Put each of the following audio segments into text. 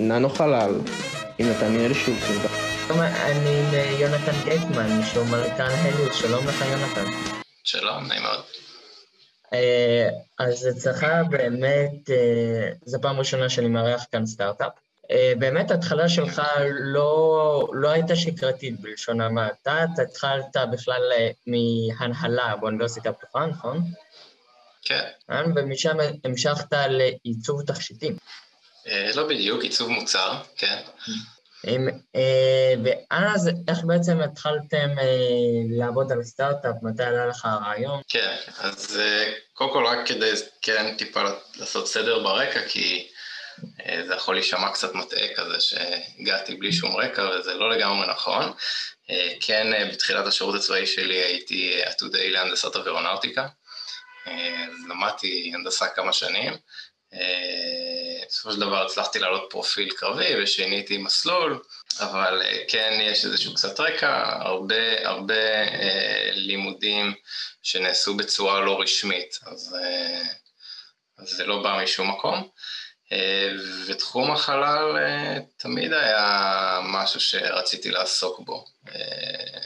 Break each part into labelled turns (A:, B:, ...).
A: ננו חלל עם נתניאל שולצין.
B: אני עם יונתן גייטמן, שהוא מלכן הליוס, שלום לך יונתן.
C: שלום, נעים מאוד.
B: אה, אז אצלך באמת, אה, זו פעם ראשונה שאני מארח כאן סטארט-אפ. אה, באמת ההתחלה שלך לא, לא הייתה שגרתית בלשון המעטה, אתה התחלת בכלל מהנהלה באוניברסיטה הפתוחה, נכון?
C: כן.
B: ומשם המשכת לעיצוב תכשיטים.
C: לא בדיוק, עיצוב מוצר, כן.
B: אה, ואז איך בעצם התחלתם אה, לעבוד על סטארט-אפ? מתי עלה לך הרעיון?
C: כן, אז אה, קודם כל רק כדי כן טיפה לעשות סדר ברקע, כי זה יכול להישמע קצת מטעה כזה שהגעתי בלי שום רקע וזה לא לגמרי נכון. כן, בתחילת השירות הצבאי שלי הייתי עתודאי להנדסת אווירונאוטיקה. למדתי הנדסה כמה שנים. בסופו של דבר הצלחתי לעלות פרופיל קרבי ושיניתי מסלול, אבל אה, כן יש איזשהו קצת רקע, הרבה הרבה אה, לימודים שנעשו בצורה לא רשמית, אז, אה, אז זה לא בא משום מקום. אה, ותחום החלל אה, תמיד היה משהו שרציתי לעסוק בו. אה,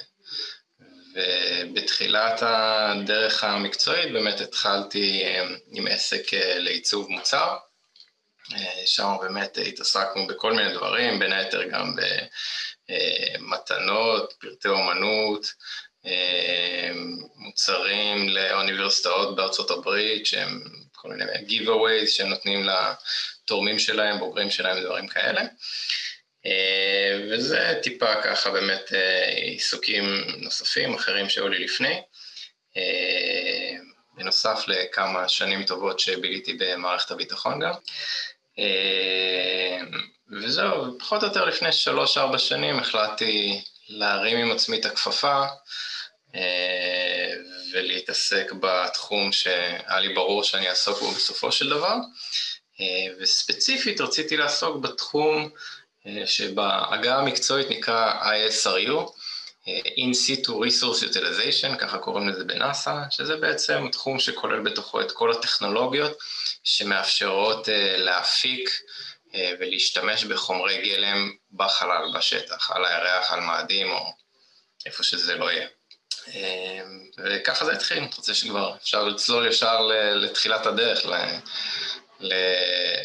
C: ובתחילת הדרך המקצועית באמת התחלתי אה, עם עסק אה, לעיצוב מוצר. אה, שם באמת התעסקנו בכל מיני דברים, בין היתר גם במתנות, פרטי אומנות, מוצרים לאוניברסיטאות בארצות הברית, שהם כל מיני giveaways שהם נותנים לתורמים שלהם, בוגרים שלהם, דברים כאלה. אה, וזה טיפה ככה באמת אה, עיסוקים נוספים, אחרים שהיו לי לפני. אה, בנוסף לכמה שנים טובות שביליתי במערכת הביטחון גם. וזהו, פחות או יותר לפני שלוש-ארבע שנים החלטתי להרים עם עצמי את הכפפה ולהתעסק בתחום שהיה לי ברור שאני אעסוק בו בסופו של דבר. וספציפית רציתי לעסוק בתחום שבעגה המקצועית נקרא ISRU, In situ Resource Utilization, ככה קוראים לזה בנאסא, שזה בעצם תחום שכולל בתוכו את כל הטכנולוגיות שמאפשרות אה, להפיק אה, ולהשתמש בחומרי גלם בחלל, בשטח, על הירח, על מאדים או איפה שזה לא יהיה. אה, וככה זה התחיל, אני רוצה שכבר אפשר לצלול ישר לתחילת הדרך,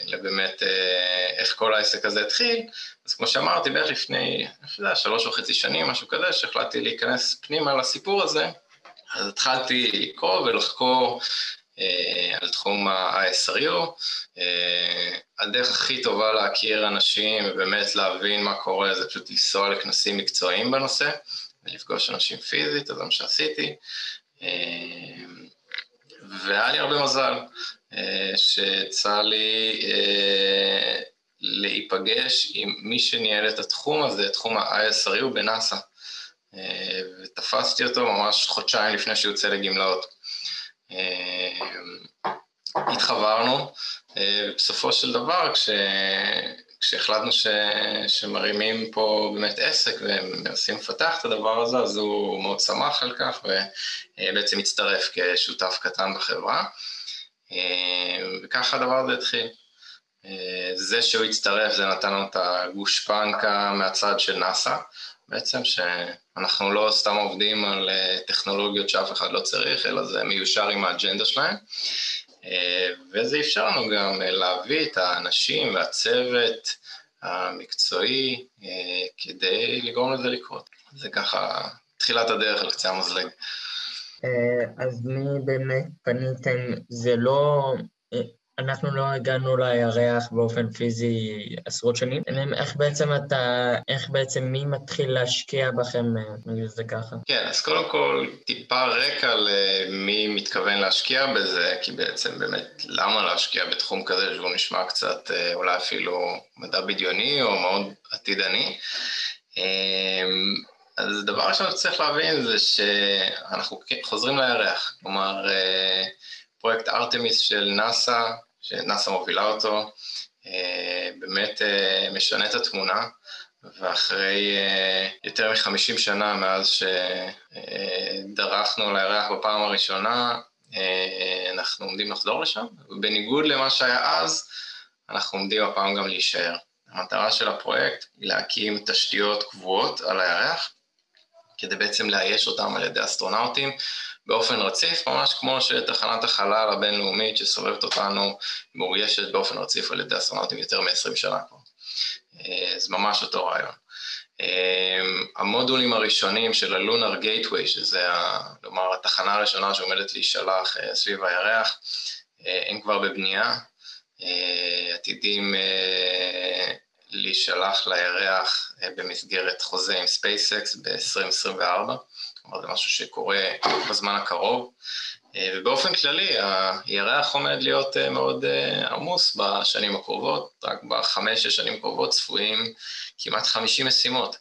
C: לבאמת איך כל העסק הזה התחיל, אז כמו שאמרתי, בערך לפני, אני יודע, שלוש וחצי שנים, משהו כזה, שהחלטתי להיכנס פנימה לסיפור הזה, אז התחלתי לקרוא ולחקור אה, על תחום ה-ISRU. אה, הדרך הכי טובה להכיר אנשים ובאמת להבין מה קורה זה פשוט לנסוע לכנסים מקצועיים בנושא ולפגוש אנשים פיזית, אז זה מה שעשיתי. אה, והיה לי הרבה מזל אה, שיצא לי אה, להיפגש עם מי שניהל את התחום הזה, תחום ה-ISRU בנאסא. אה, ותפסתי אותו ממש חודשיים לפני שהוא יוצא לגמלאות. התחברנו, ובסופו של דבר, כש... כשהחלטנו ש... שמרימים פה באמת עסק ומנסים לפתח את הדבר הזה, אז הוא מאוד שמח על כך ובעצם הצטרף כשותף קטן בחברה. וככה הדבר הזה התחיל. זה שהוא הצטרף זה נתן לנו את הגושפנקה מהצד של נאסא, בעצם שאנחנו לא סתם עובדים על טכנולוגיות שאף אחד לא צריך, אלא זה מיושר עם האג'נדה שלהם. וזה אפשר לנו גם להביא את האנשים והצוות המקצועי כדי לגרום לזה לקרות. זה ככה תחילת הדרך על קצה המזלג.
B: אז מי באמת פניתם, זה לא, אנחנו לא הגענו לירח באופן פיזי עשרות שנים, איך בעצם אתה, איך בעצם מי מתחיל להשקיע בכם, נגיד זה ככה?
C: כן, אז קודם כל טיפה רקע למי מתכוון להשקיע בזה, כי בעצם באמת למה להשקיע בתחום כזה שהוא נשמע קצת אולי אפילו מדע בדיוני או מאוד עתידני. אז דבר ראשון שצריך להבין זה שאנחנו חוזרים לירח, כלומר פרויקט ארתמיס של נאסא, שנאסא מובילה אותו, באמת משנה את התמונה, ואחרי יותר מחמישים שנה מאז שדרכנו לירח בפעם הראשונה, אנחנו עומדים לחזור לשם, ובניגוד למה שהיה אז, אנחנו עומדים הפעם גם להישאר. המטרה של הפרויקט היא להקים תשתיות קבועות על הירח, כדי בעצם לאייש אותם על ידי אסטרונאוטים באופן רציף, ממש כמו שתחנת החלל הבינלאומית שסובבת אותנו מאוישת באופן רציף על ידי אסטרונאוטים יותר מ-20 שנה כבר. אה, זה ממש אותו רעיון. אה, המודולים הראשונים של ה-Lunar Gateway, שזה, כלומר, התחנה הראשונה שעומדת להישלח אה, סביב הירח, הם כבר בבנייה, עתידים להישלח לירח במסגרת חוזה עם SpaceX ב-2024, כלומר זה משהו שקורה בזמן הקרוב. אה, ובאופן כללי, הירח עומד להיות אה, מאוד אה, עמוס בשנים הקרובות, רק בחמש-שש שנים הקרובות צפויים כמעט 50 משימות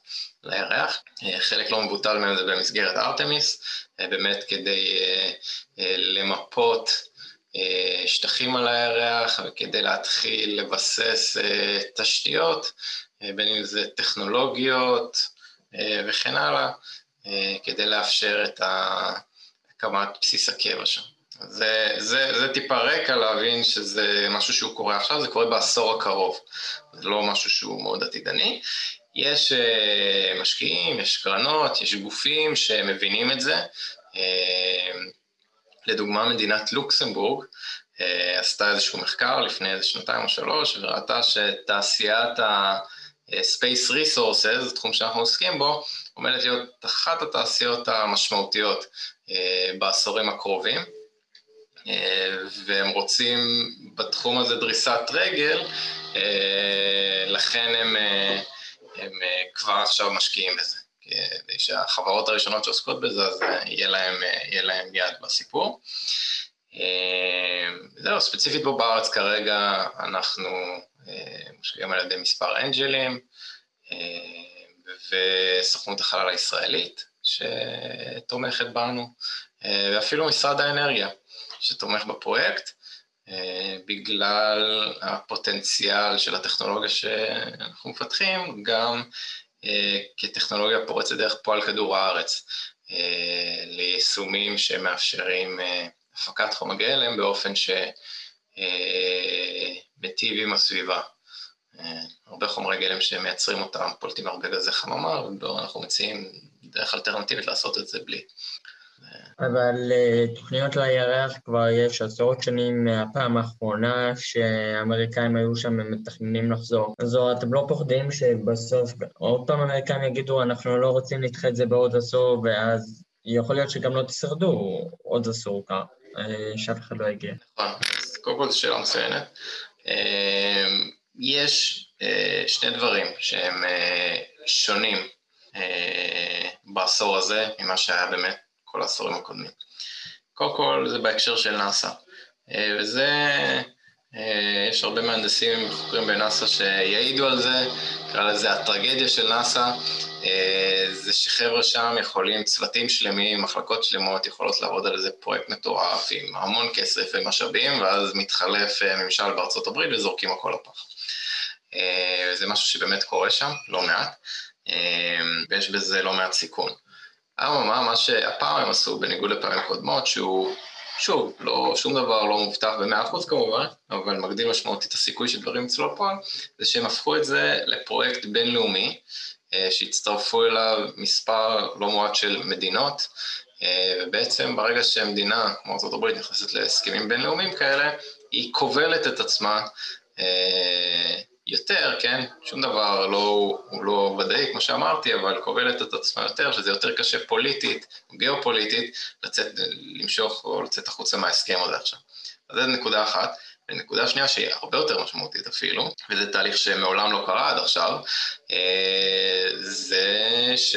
C: לירח, חלק לא מבוטל מהם זה במסגרת ארתמיס, באמת כדי למפות שטחים על הירח וכדי להתחיל לבסס תשתיות, בין אם זה טכנולוגיות וכן הלאה, כדי לאפשר את. הקמת בסיס הקבע שם. זה, זה, זה טיפה רקע להבין שזה משהו שהוא קורה עכשיו, זה קורה בעשור הקרוב, זה לא משהו שהוא מאוד עתידני. יש משקיעים, יש קרנות, יש גופים שמבינים את זה. לדוגמה, מדינת לוקסמבורג uh, עשתה איזשהו מחקר לפני איזה שנתיים או שלוש, וראתה שתעשיית ה-Space Resources, תחום שאנחנו עוסקים בו, עומדת להיות אחת התעשיות המשמעותיות אה, בעשורים הקרובים, אה, והם רוצים בתחום הזה דריסת רגל, אה, לכן הם, הם כבר עכשיו משקיעים בזה. כדי שהחברות הראשונות שעוסקות בזה, אז יהיה להם, יהיה להם יד בסיפור. זהו, ספציפית פה בארץ כרגע אנחנו משקיעים על ידי מספר אנג'לים וסוכנות החלל הישראלית, שתומכת בנו, אה, ואפילו משרד האנרגיה שתומך בפרויקט, אה, בגלל הפוטנציאל של הטכנולוגיה שאנחנו מפתחים, גם אה, כטכנולוגיה פורצת דרך פה על כדור הארץ, ליישומים שמאפשרים הפקת חומר גלם באופן שמיטיב עם הסביבה. הרבה חומרי גלם שמייצרים אותם פולטים הרבה גזי חממה, ואנחנו מציעים דרך אלטרנטיבית לעשות את זה בלי.
B: אבל אה, תוכניות לירח כבר יש עשרות שנים מהפעם האחרונה שהאמריקאים היו שם הם מתכננים לחזור. אז אתם לא פוחדים שבסוף עוד פעם האמריקאים יגידו אנחנו לא רוצים לדחות את זה בעוד עשור ואז יכול להיות שגם לא תשרדו עוד עשור כאן, אה, שאף אחד לא יגיע.
C: נכון, אז קודם כל זו שאלה מצוינת. אה, יש שני דברים שהם שונים בעשור הזה ממה שהיה באמת כל העשורים הקודמים. קודם כל זה בהקשר של נאס"א, אה, וזה, אה, יש הרבה מהנדסים וחוקרים בנאס"א שיעידו על זה, נקרא לזה הטרגדיה של נאס"א, זה שחבר'ה שם יכולים, צוותים שלמים, מחלקות שלמות, יכולות לעבוד על איזה פרויקט מטורף עם המון כסף ומשאבים, ואז מתחלף ממשל בארצות הברית וזורקים הכל לפח. זה משהו שבאמת קורה שם, לא מעט. ויש בזה לא מעט סיכון. אממה, מה שהפעם הם עשו, בניגוד לפעמים קודמות, שהוא, שוב, לא, שום דבר לא מובטח ב-100% כמובן, אבל מגדיל משמעותית הסיכוי שדברים יצאו לפועל, זה שהם הפכו את זה לפרויקט בינלאומי, אה, שהצטרפו אליו מספר לא מועט של מדינות, אה, ובעצם ברגע שמדינה כמו ארה"ב נכנסת להסכמים בינלאומיים כאלה, היא כובלת את עצמה אה, יותר, כן? שום דבר לא, הוא לא ודאי, כמו שאמרתי, אבל כובלת את עצמה יותר, שזה יותר קשה פוליטית, גיאופוליטית, לצאת, למשוך או לצאת החוצה מההסכם הזה עכשיו. אז זו נקודה אחת. ונקודה שנייה שהיא הרבה יותר משמעותית אפילו, וזה תהליך שמעולם לא קרה עד עכשיו, אה, זה ש...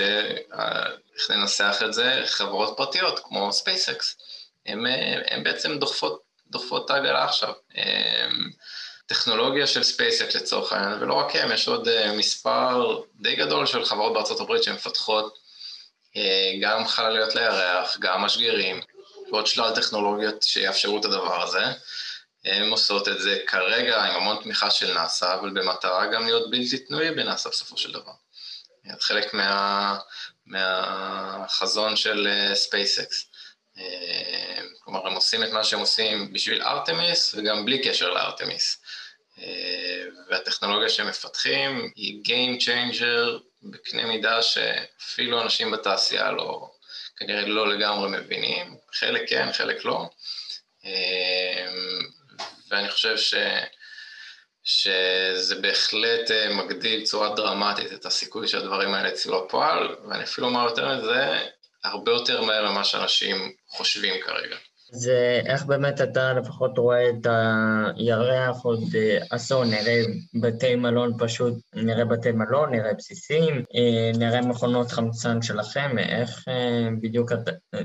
C: איך ננסח את זה? חברות פרטיות כמו SpaceX, הן בעצם דוחפות, דוחפות את העגלה עכשיו. אה, טכנולוגיה של SpaceX לצורך העניין, ולא רק הם, יש עוד אה, מספר די גדול של חברות בארצות הברית שמפתחות אה, גם חלליות לירח, גם משגרים, ועוד שלל טכנולוגיות שיאפשרו את הדבר הזה. הן עושות את זה כרגע עם המון תמיכה של נאס"א, אבל במטרה גם להיות בלתי תלויים בנאס"א בסופו של דבר. חלק מה, מהחזון של. אה, כלומר, הם עושים את מה שהם עושים בשביל ארתמיס וגם בלי קשר לארתמיס. והטכנולוגיה שהם מפתחים היא Game Changer בקנה מידה שאפילו אנשים בתעשייה לא, כנראה לא לגמרי מבינים, חלק כן, חלק לא, ואני חושב ש... שזה בהחלט אה, מגדיל בצורה דרמטית את הסיכוי שהדברים האלה יצאו לפועל, ואני אפילו אומר יותר מזה, הרבה יותר מהר ממה שאנשים חושבים כרגע.
B: זה איך באמת אתה לפחות רואה את הירח עוד אה, עשור, נראה בתי מלון פשוט, נראה בתי מלון, נראה בסיסים, אה, נראה מכונות חמצן שלכם, איך אה, בדיוק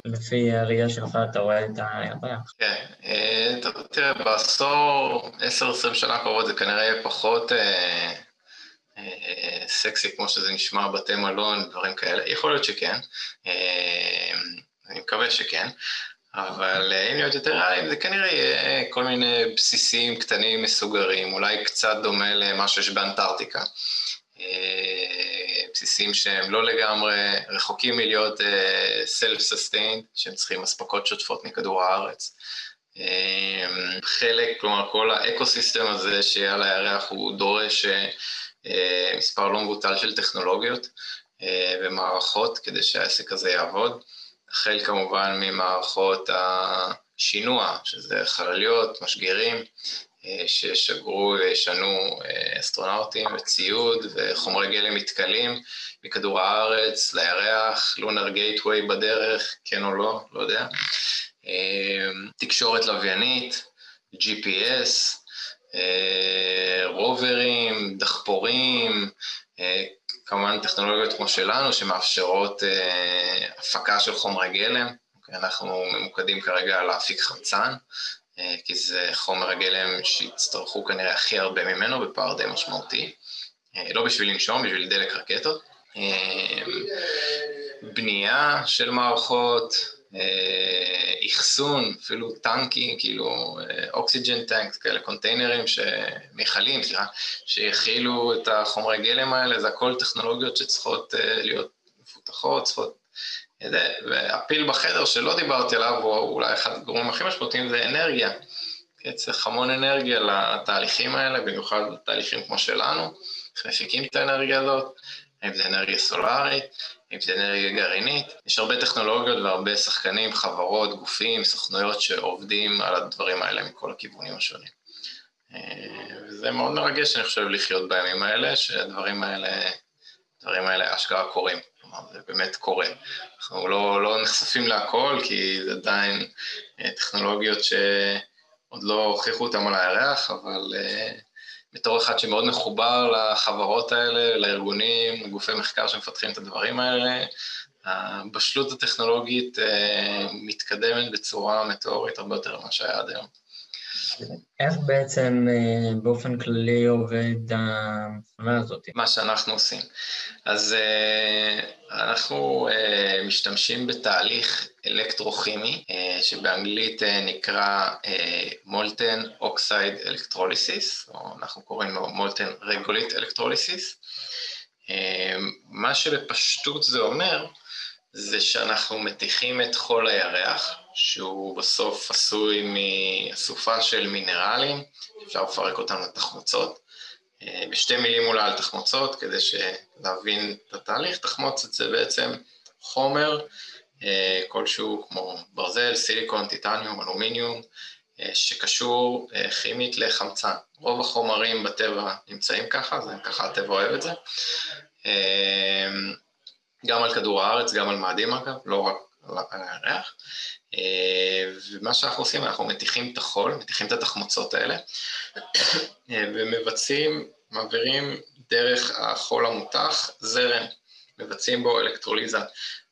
B: לפי הראייה שלך אתה רואה את הירח?
C: כן, תראה, בעשור, 10-20 שנה קרובות זה כנראה פחות סקסי כמו שזה נשמע, בתי מלון, דברים כאלה, יכול להיות שכן, אני מקווה שכן. אבל אה, אם להיות יותר ריאליים, זה כנראה יהיה כל מיני בסיסים קטנים מסוגרים, אולי קצת דומה למה שיש באנטארקטיקה. אה, בסיסים שהם לא לגמרי רחוקים מלהיות אה, self-sustained, שהם צריכים אספקות שוטפות מכדור הארץ. חלק, כלומר כל האקו-סיסטם הזה שיהיה על הירח הוא דורש מספר לא מבוטל של טכנולוגיות ומערכות כדי שהעסק הזה יעבוד. החל כמובן ממערכות השינוע, שזה חלליות, משגרים, אה, שישגרו וישנו אה, אסטרונאוטים וציוד וחומרי גלם מתכלים מכדור הארץ לירח, לונר גייטווי בדרך, כן או לא, לא יודע, אה, תקשורת לוויינית, GPS, רוברים, דחפורים, כמובן טכנולוגיות כמו שלנו שמאפשרות אה, הפקה של חומרי גלם, אוקיי, אנחנו ממוקדים כרגע על להפיק חמצן, אה, כי זה חומר הגלם שיצטרכו כנראה הכי הרבה ממנו בפער די משמעותי, אה, לא בשביל לנשום, בשביל דלק רקטות. אה, בנייה של מערכות, אחסון, אפילו טנקים, כאילו אוקסיג'ן טנק, כאלה קונטיינרים, מכלים, סליחה, שיכילו את החומרי גלם האלה, זה הכל טכנולוגיות שצריכות אה, להיות מפותחות, צריכות... והפיל בחדר שלא דיברתי עליו, הוא אולי אחד הגורמים הכי משמעותיים, זה אנרגיה. צריך המון אנרגיה לתהליכים האלה, במיוחד תהליכים כמו שלנו, איך מפיקים את האנרגיה הזאת, האם זה אנרגיה סולארית, אם זה אנרגיה גרעינית. יש הרבה טכנולוגיות והרבה שחקנים, חברות, גופים, סוכנויות שעובדים על הדברים האלה מכל הכיוונים השונים. וזה מאוד מרגש, אני חושב, לחיות בימים האלה, שהדברים האלה, הדברים האלה אשכרה קורים. כלומר, זה באמת קורה. אנחנו לא, לא נחשפים להכל, כי זה עדיין אה, טכנולוגיות שעוד לא הוכיחו אותן על הירח, אבל uh, בתור אחד שמאוד מחובר לחברות האלה, לארגונים, לגופי מחקר שמפתחים את הדברים האלה, הבשלות הטכנולוגית אה, מתקדמת בצורה מטאורית הרבה יותר ממה שהיה עד היום.
B: איך בעצם אה, באופן כללי עובד ההפעלה הזאת?
C: מה שאנחנו עושים. אז אה, אנחנו אה, משתמשים בתהליך אלקטרוכימי, שבאנגלית נקרא molten oxide electrolysis, או אנחנו קוראים לו molten regolith electrolysis. מה שבפשטות זה אומר, זה שאנחנו מתיכים את חול הירח, שהוא בסוף עשוי מאסופה של מינרלים, אפשר לפרק אותם לתחמוצות. אה, בשתי מילים אולי על תחמוצות, כדי להבין את התהליך, תחמוצת זה בעצם חומר אה, כלשהו כמו ברזל, סיליקון, טיטניום, אלומיניום, אה, שקשור כימית לחמצן. רוב החומרים בטבע נמצאים ככה, זה ככה הטבע אוהב את זה. גם על כדור הארץ, גם על מאדים אגב, לא רק על הירח. אה, ומה שאנחנו עושים, אנחנו מתיחים את החול, מתיחים את התחמוצות האלה, אה, ומבצעים, מעבירים דרך החול המותח זרם, מבצעים בו אלקטרוליזה,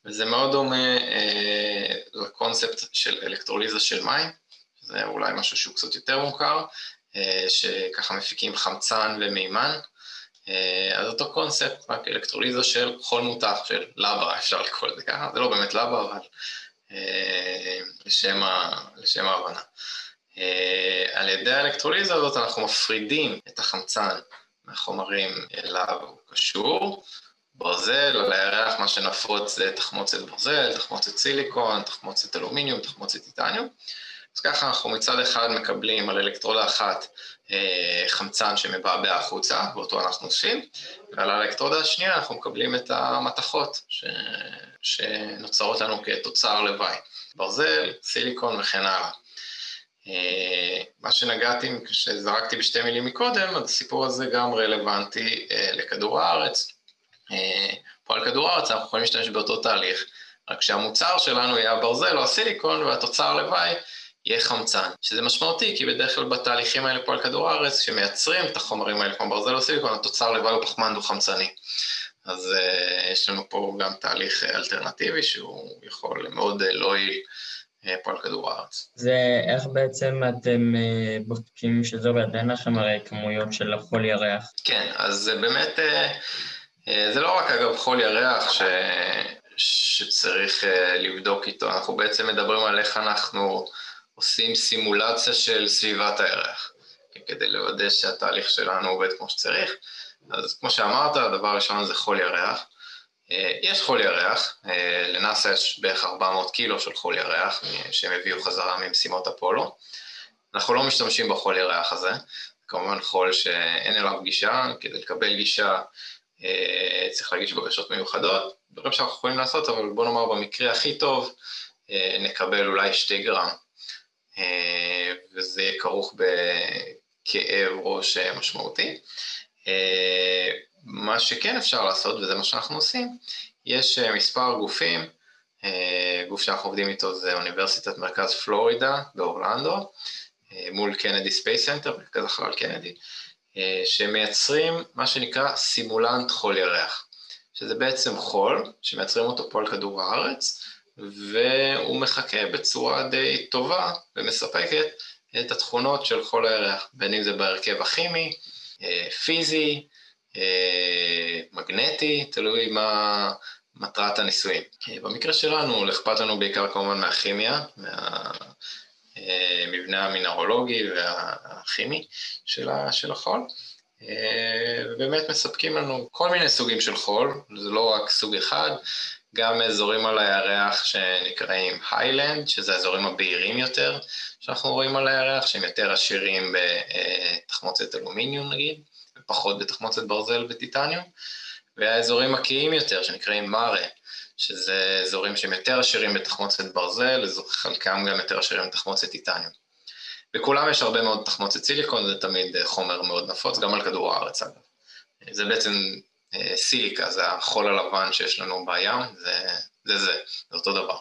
C: וזה מאוד דומה אה, לקונספט של אלקטרוליזה של מים, זה אולי משהו שהוא קצת יותר מוכר, אה, שככה מפיקים חמצן ומימן, אז אותו קונספט, רק אלקטרוליזה של חול מותח, של לבה, אפשר לקרוא לזה ככה, זה לא באמת לבה, אבל אה, לשם, ה, לשם ההבנה. אה, על ידי האלקטרוליזה הזאת אנחנו מפרידים את החמצן מהחומרים אליו הוא קשור. ברזל, על הירח מה שנפוץ זה תחמוצת ברזל, תחמוצת סיליקון, תחמוצת אלומיניום, תחמוצת טיטניום. אז ככה אנחנו מצד אחד מקבלים על אלקטרודה אחת חמצן שמבעבע החוצה, ואותו אנחנו עושים, ועל האלקטרודה השנייה אנחנו מקבלים את המתכות ש... שנוצרות לנו כתוצר לוואי, ברזל, סיליקון וכן הלאה. מה שנגעתי, כשזרקתי בשתי מילים מקודם, אז הסיפור הזה גם רלוונטי לכדור הארץ. פה על כדור הארץ אנחנו יכולים להשתמש באותו תהליך, רק שהמוצר שלנו יהיה הברזל או הסיליקון והתוצר לוואי יהיה חמצן, שזה משמעותי כי בדרך כלל בתהליכים האלה פה על כדור הארץ, כשמייצרים את החומרים האלה כמו ברזל או סיליקון, התוצר לוואי הוא פחמן דו-חמצני. אז uh, יש לנו פה גם תהליך אלטרנטיבי שהוא יכול מאוד uh, להועיל uh, פה על כדור הארץ.
B: זה איך בעצם אתם uh, בודקים שזה עובד? אין לכם הרי כמויות של חול ירח.
C: כן, אז זה באמת, uh, uh, זה לא רק אגב חול ירח ש... שצריך uh, לבדוק איתו, אנחנו בעצם מדברים על איך אנחנו עושים סימולציה של סביבת הירח, כדי לוודא שהתהליך שלנו עובד כמו שצריך. אז כמו שאמרת, הדבר הראשון זה חול ירח. יש חול ירח, לנאסא יש בערך 400 קילו של חול ירח שהם הביאו חזרה ממשימות אפולו. אנחנו לא משתמשים בחול ירח הזה, כמובן חול שאין אליו גישה, כדי לקבל גישה צריך להגיש בקשות מיוחדות, דברים שאנחנו יכולים לעשות, אבל בוא נאמר במקרה הכי טוב נקבל אולי שתי גרם אה, וזה יהיה כרוך בכאב ראש משמעותי. אה, מה שכן אפשר לעשות, וזה מה שאנחנו עושים, יש אה, מספר גופים, גוף שאנחנו עובדים איתו זה אוניברסיטת מרכז פלורידה באורלנדו, מול Kennedy Space Center, מרכז החלל קנדי, שמייצרים מה שנקרא simulant חול ירח, שזה בעצם חול שמייצרים אותו פה על כדור הארץ, והוא מחכה בצורה די טובה ומספקת את התכונות של חול הירח, בין אם זה בהרכב הכימי, אה, פיזי, אה, מגנטי, תלוי מה מטרת הניסויים. אה, במקרה שלנו, אכפת לנו בעיקר כמובן מהכימיה, מהמבנה המינרולוגי והכימי של החול. ובאמת מספקים לנו כל מיני סוגים של חול, זה לא רק סוג אחד, גם אזורים על הירח שנקראים היילנד, שזה האזורים הבהירים יותר שאנחנו רואים על הירח, שהם יותר עשירים בתחמוצת אלומיניום נגיד, ופחות בתחמוצת ברזל וטיטניום, והאזורים הקיים יותר שנקראים מארה, שזה אזורים שהם יותר עשירים בתחמוצת ברזל, חלקם גם יותר עשירים בתחמוצת טיטניום. בכולם יש הרבה מאוד תחמוצת סיליקון, זה תמיד חומר מאוד נפוץ, גם על כדור הארץ אגב. זה בעצם סיליקה, זה החול הלבן שיש לנו בים, זה זה, זה, זה אותו דבר.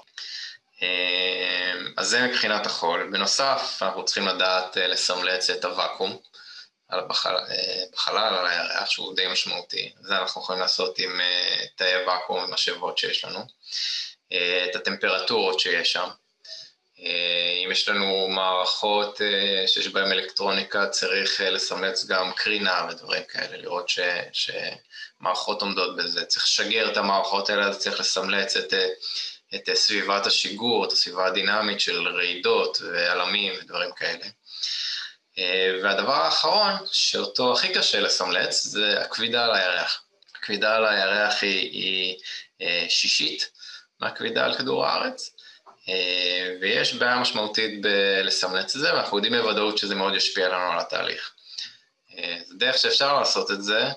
C: אה, אז זה מבחינת החול. בנוסף, אנחנו צריכים לדעת אה, לסמלץ את הוואקום בחלל, בחלל על הירח, שהוא די משמעותי. זה אנחנו יכולים לעשות עם תאי ואקום ומשאבות שיש לנו. את הטמפרטורות שיש שם. אם יש לנו מערכות שיש בהן אלקטרוניקה, צריך לסמלץ גם קרינה ודברים כאלה, לראות ש... ש... מערכות עומדות בזה, צריך לשגר את המערכות האלה, אז צריך לסמלץ את, את סביבת השיגור, את הסביבה הדינמית של רעידות ועלמים ודברים כאלה. והדבר האחרון, שאותו הכי קשה לסמלץ, זה הכבידה על הירח. הכבידה על הירח היא, היא אה, שישית מהכבידה על כדור הארץ, אה, ויש בעיה משמעותית בלסמלץ את זה, ואנחנו יודעים בוודאות שזה מאוד ישפיע לנו על התהליך. אה, זה דרך שאפשר לעשות את זה, אה,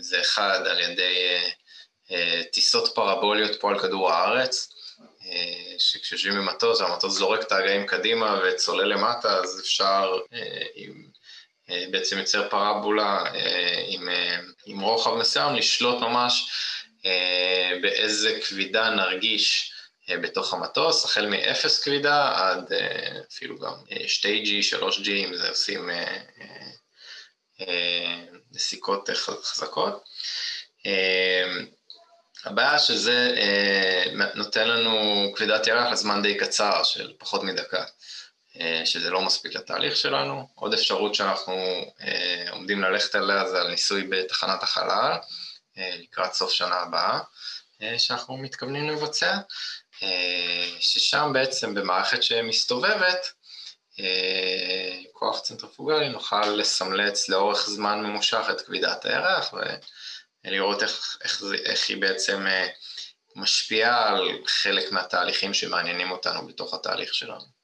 C: זה אחד על ידי אה, אה, טיסות פרבוליות פה על כדור הארץ, שכשיושבים במטוס והמטוס זורק את ההגאים קדימה וצולל למטה, אז אפשר עם, בעצם יוצר פרבולה עם, עם רוחב מסוים, לשלוט ממש באיזה כבידה נרגיש בתוך המטוס, החל מאפס כבידה עד אפילו גם 2G, 3G, אם זה עושים נסיקות חזקות. אמ, הבעיה שזה אה, נותן לנו כבידת ירח לזמן די קצר של פחות מדקה, אה, שזה לא מספיק לתהליך שלנו. עוד אפשרות שאנחנו אה, עומדים ללכת עליה זה על ניסוי בתחנת החלל, לקראת סוף שנה הבאה, שאנחנו מתכוונים לבצע, ששם בעצם במערכת שמסתובבת, אה, כוח צנטריפוגלי נוכל לסמלץ לאורך זמן ממושך את כבידת הירח ולראות איך, איך, איך היא בעצם אה, משפיעה על חלק מהתהליכים שמעניינים אותנו בתוך התהליך שלנו.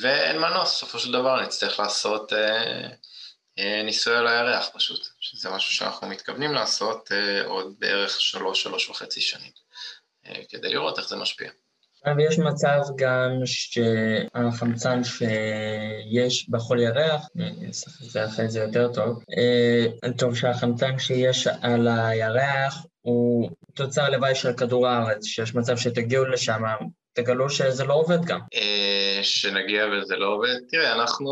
C: ואין מנוס, בסופו של דבר נצטרך לעשות ניסוי על הירח פשוט, שזה משהו שאנחנו מתכוונים לעשות עוד בערך שלוש, שלוש וחצי שנים, כדי לראות איך זה משפיע.
B: ויש מצב גם שהחמצן שיש בחול ירח, אני אסך את זה אחרי זה יותר טוב, טוב שהחמצן שיש על הירח הוא תוצר לוואי של כדור הארץ, שיש מצב שתגיעו לשם תגלו שזה לא עובד גם.
C: אה, שנגיע וזה לא עובד? תראה, אנחנו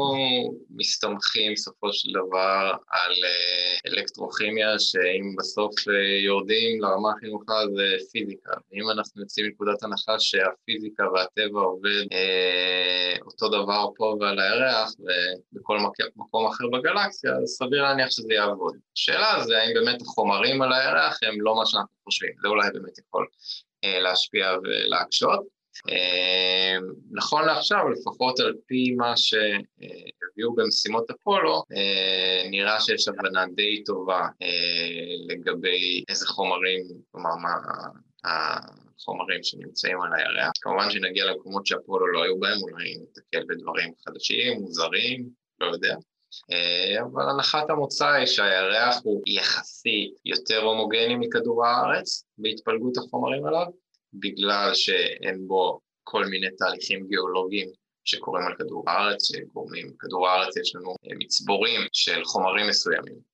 C: מסתמכים בסופו של דבר על אה, אלקטרוכימיה, שאם בסוף אה, יורדים לרמה הכי נמוכה זה פיזיקה. ואם אנחנו יוצאים מנקודת הנחה שהפיזיקה והטבע עובד אותו דבר פה ועל הירח ובכל מקום אחר בגלקסיה, אז סביר להניח שזה יעבוד. השאלה זה האם באמת החומרים על הירח הם לא מה שאנחנו חושבים, זה אולי באמת יכול להשפיע ולהקשות. אמ, נכון לעכשיו, לפחות על פי מה שהביאו במשימות אפולו, אה, נראה שיש הבנה די טובה אה, לגבי איזה חומרים, כלומר מה החומרים שנמצאים על הירח. כמובן שנגיע למקומות שאפולו לא היו בהם, אולי נתקל בדברים חדשים, מוזרים, לא יודע. אה, אבל הנחת המוצא היא שהירח הוא יחסית יותר הומוגני מכדור הארץ בהתפלגות החומרים עליו, בגלל שאין בו כל מיני תהליכים גיאולוגיים שקורים על כדור הארץ, שגורמים, כדור הארץ יש לנו אה, מצבורים של חומרים מסוימים,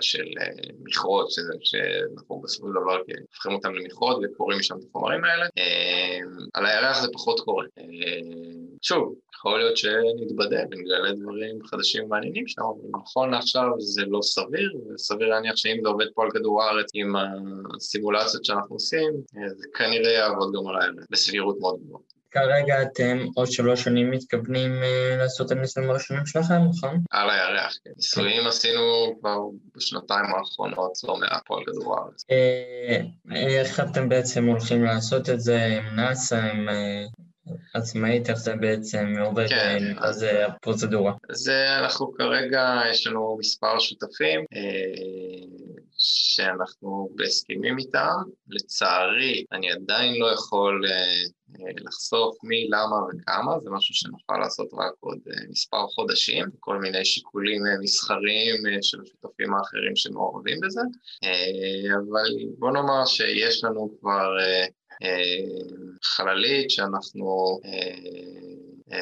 C: של אה, מכרות, שאנחנו בסופו של דבר הופכים אותם למכרות וקוראים משם את החומרים האלה. אה, על הירח זה פחות קורה. שוב, יכול להיות שנתבדה ונגלה דברים חדשים ומעניינים שם, אבל נכון לעכשיו זה לא סביר, וסביר להניח שאם זה עובד פה על כדור הארץ עם הסימולציות שאנחנו עושים, זה כנראה יעבוד גם על הירח, בסבירות מאוד גבוהה.
B: כרגע אתם עוד שלוש שנים מתכוונים uh, לעשות את הניסויים הראשונים שלכם, נכון?
C: על הירח, כן. ניסויים עשינו כבר בשנתיים האחרונות לא מעט פה על כדור הארץ.
B: Uh, איך אתם בעצם הולכים לעשות את זה עם נאס"א, עם עצמאית, איך זה בעצם עובד, כן, אז זה הפרוצדורה?
C: זה אנחנו כרגע, יש לנו מספר שותפים שאנחנו בהסכמים איתם. לצערי, אני עדיין לא יכול לחשוף מי, למה וכמה, זה משהו שנוכל לעשות רק עוד מספר חודשים, כל מיני שיקולים מסחריים של השותפים האחרים שמעורבים בזה, אבל בוא נאמר שיש לנו כבר חללית שאנחנו אה, אה,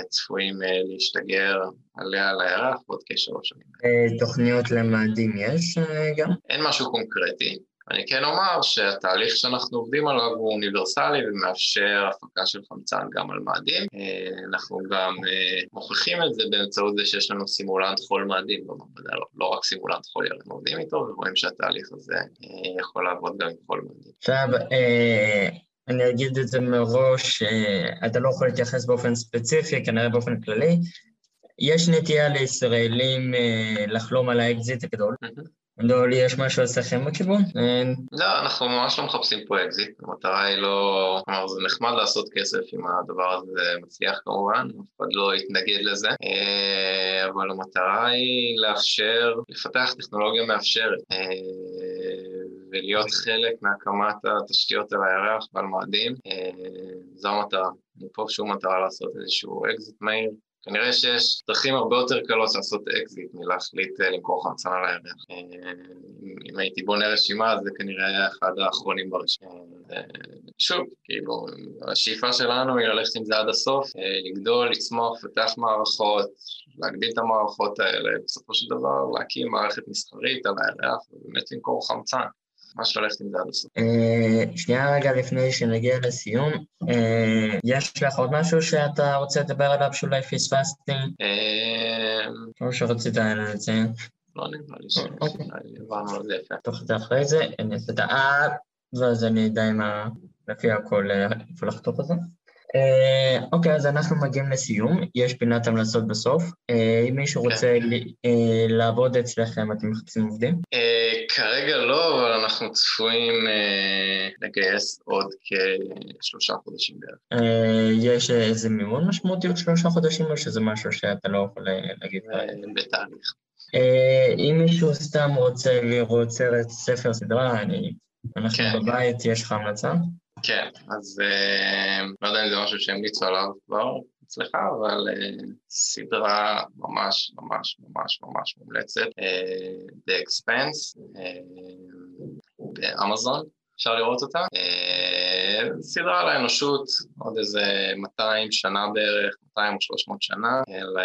C: צפויים אה, להשתגר עליה על הירח בעוד כשלוש שנים.
B: תוכניות למאדים יש גם?
C: אין משהו קונקרטי. אני כן אומר שהתהליך שאנחנו עובדים עליו הוא אוניברסלי ומאפשר הפקה של חמצן גם על מאדים. אנחנו גם מוכיחים את זה באמצעות זה שיש לנו סימולנט חול מאדים במעבדה, לא, לא רק סימולנט חול ירד עובדים איתו, ורואים שהתהליך הזה יכול לעבוד גם עם חול מאדים.
B: עכשיו, אני אגיד את זה מראש, אתה לא יכול להתייחס באופן ספציפי, כנראה באופן כללי. יש נטייה לישראלים אה, לחלום על האקזיט הגדול. אולי יש משהו אצלכם בכיוון?
C: לא, אנחנו ממש לא מחפשים פה אקזיט, המטרה היא לא... כלומר, זה נחמד לעשות כסף אם הדבר הזה מצליח כמובן, אף אחד לא יתנגד לזה, אה, אבל המטרה היא לאפשר, לפתח טכנולוגיה מאפשרת. ולהיות חלק מהקמת התשתיות על הירח ועל מאדים, אה, זו המטרה. אין פה שום מטרה לעשות איזשהו אקזיט מהיר. כנראה שיש דרכים הרבה יותר קלות לעשות אקזיט מלהחליט אה, למכור חמצן על הירח. אה, אם הייתי בונה רשימה, זה כנראה היה אחד האחרונים ברשימה. שוב, כאילו, השאיפה שלנו היא ללכת עם זה עד הסוף, לגדול, לצמוח, לפתח מערכות, להגדיל את המערכות האלה, בסופו של דבר להקים מערכת מסחרית על הירח ובאמת למכור חמצן. ממש ללכת עם זה עד הסוף.
B: אה, שנייה רגע לפני שנגיע לסיום, אה, יש לך עוד משהו שאתה רוצה לדבר עליו שאולי פספסתי? אה, או שרצית לציין?
C: לא נראה לי שעברנו על זה יפה.
B: תוך זה אחרי זה, אני אעשה את ה... ואז אני אדע ה... לפי הכל איפה לחתוך את זה. אה, אוקיי, אז אנחנו מגיעים לסיום, יש פינת המלצות בסוף. אה, אם מישהו כן. רוצה אה, לעבוד אצלכם, אתם מחפשים עובדים?
C: כרגע לא, אבל אנחנו צפויים לגייס עוד כשלושה חודשים בערך.
B: יש איזה מימון משמעותי עוד שלושה חודשים, או שזה משהו שאתה לא יכול להגיד?
C: בתהליך.
B: אם מישהו סתם רוצה לראות סרט, ספר, סדרה, אני... אנחנו כן. בבית, יש לך המלצה?
C: כן, אז אה, לא יודע אם זה משהו שהמליצו עליו כבר, אצלך, אבל סדרה ממש ממש ממש ממש מומלצת, The Expense באמזון. אפשר לראות אותה. סדרה על האנושות, עוד איזה 200 שנה בערך, 200 או 300 שנה, על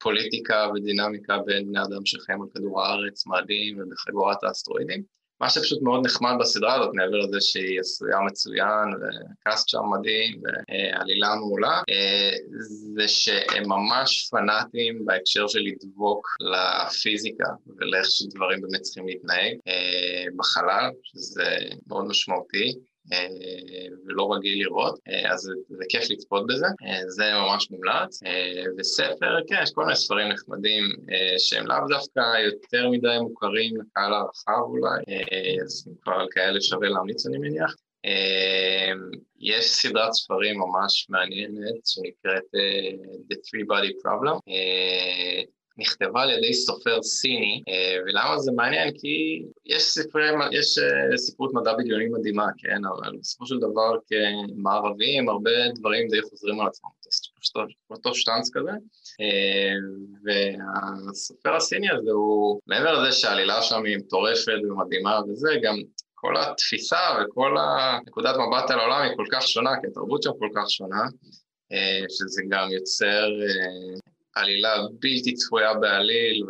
C: פוליטיקה ודינמיקה בין בני אדם שחיים על כדור הארץ, מאדים ובחגורת האסטרואידים. מה שפשוט מאוד נחמד בסדרה הזאת, מעבר לזה שהיא עשויה מצוין, וקאסט שם מדהים, ועלילה מעולה, זה שהם ממש פנאטים בהקשר של לדבוק לפיזיקה ולאיך שדברים באמת צריכים להתנהג בחלל, שזה מאוד משמעותי. ולא רגיל לראות, אז זה כיף לצפות בזה, זה ממש מומלץ. וספר, כן, יש כל מיני ספרים נחמדים שהם לאו דווקא יותר מדי מוכרים לקהל הרחב אולי, אז כבר על כאלה שווה להמליץ אני מניח. יש סדרת ספרים ממש מעניינת שנקראת The Three Body Problem. נכתבה על ידי סופר סיני, ולמה זה מעניין? כי יש ספרי, יש ספרות מדע בדיוני מדהימה, כן? אבל בסופו של דבר כמערבים, הרבה דברים די חוזרים על עצמם, אותו שטאנץ כזה. והסופר הסיני הזה הוא, מעבר לזה שהעלילה שם היא מטורפת ומדהימה וזה, גם כל התפיסה וכל הנקודת מבט על העולם היא כל כך שונה, כי התרבות שם כל כך שונה, שזה גם יוצר עלילה בלתי צפויה בעליל,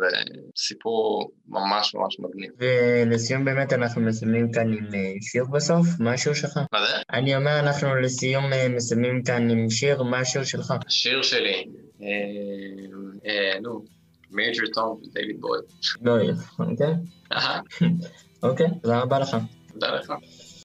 C: וסיפור ממש ממש מגניב.
B: ולסיום באמת אנחנו מסיימים כאן עם שיר בסוף, מה השיר שלך?
C: מה זה?
B: אני אומר, אנחנו לסיום מסיימים כאן עם שיר, מה השיר שלך?
C: השיר שלי, נו, מייג'ר טום, דיוויד בוי.
B: בוי, אוקיי? אוקיי, תודה רבה לך.
C: תודה לך.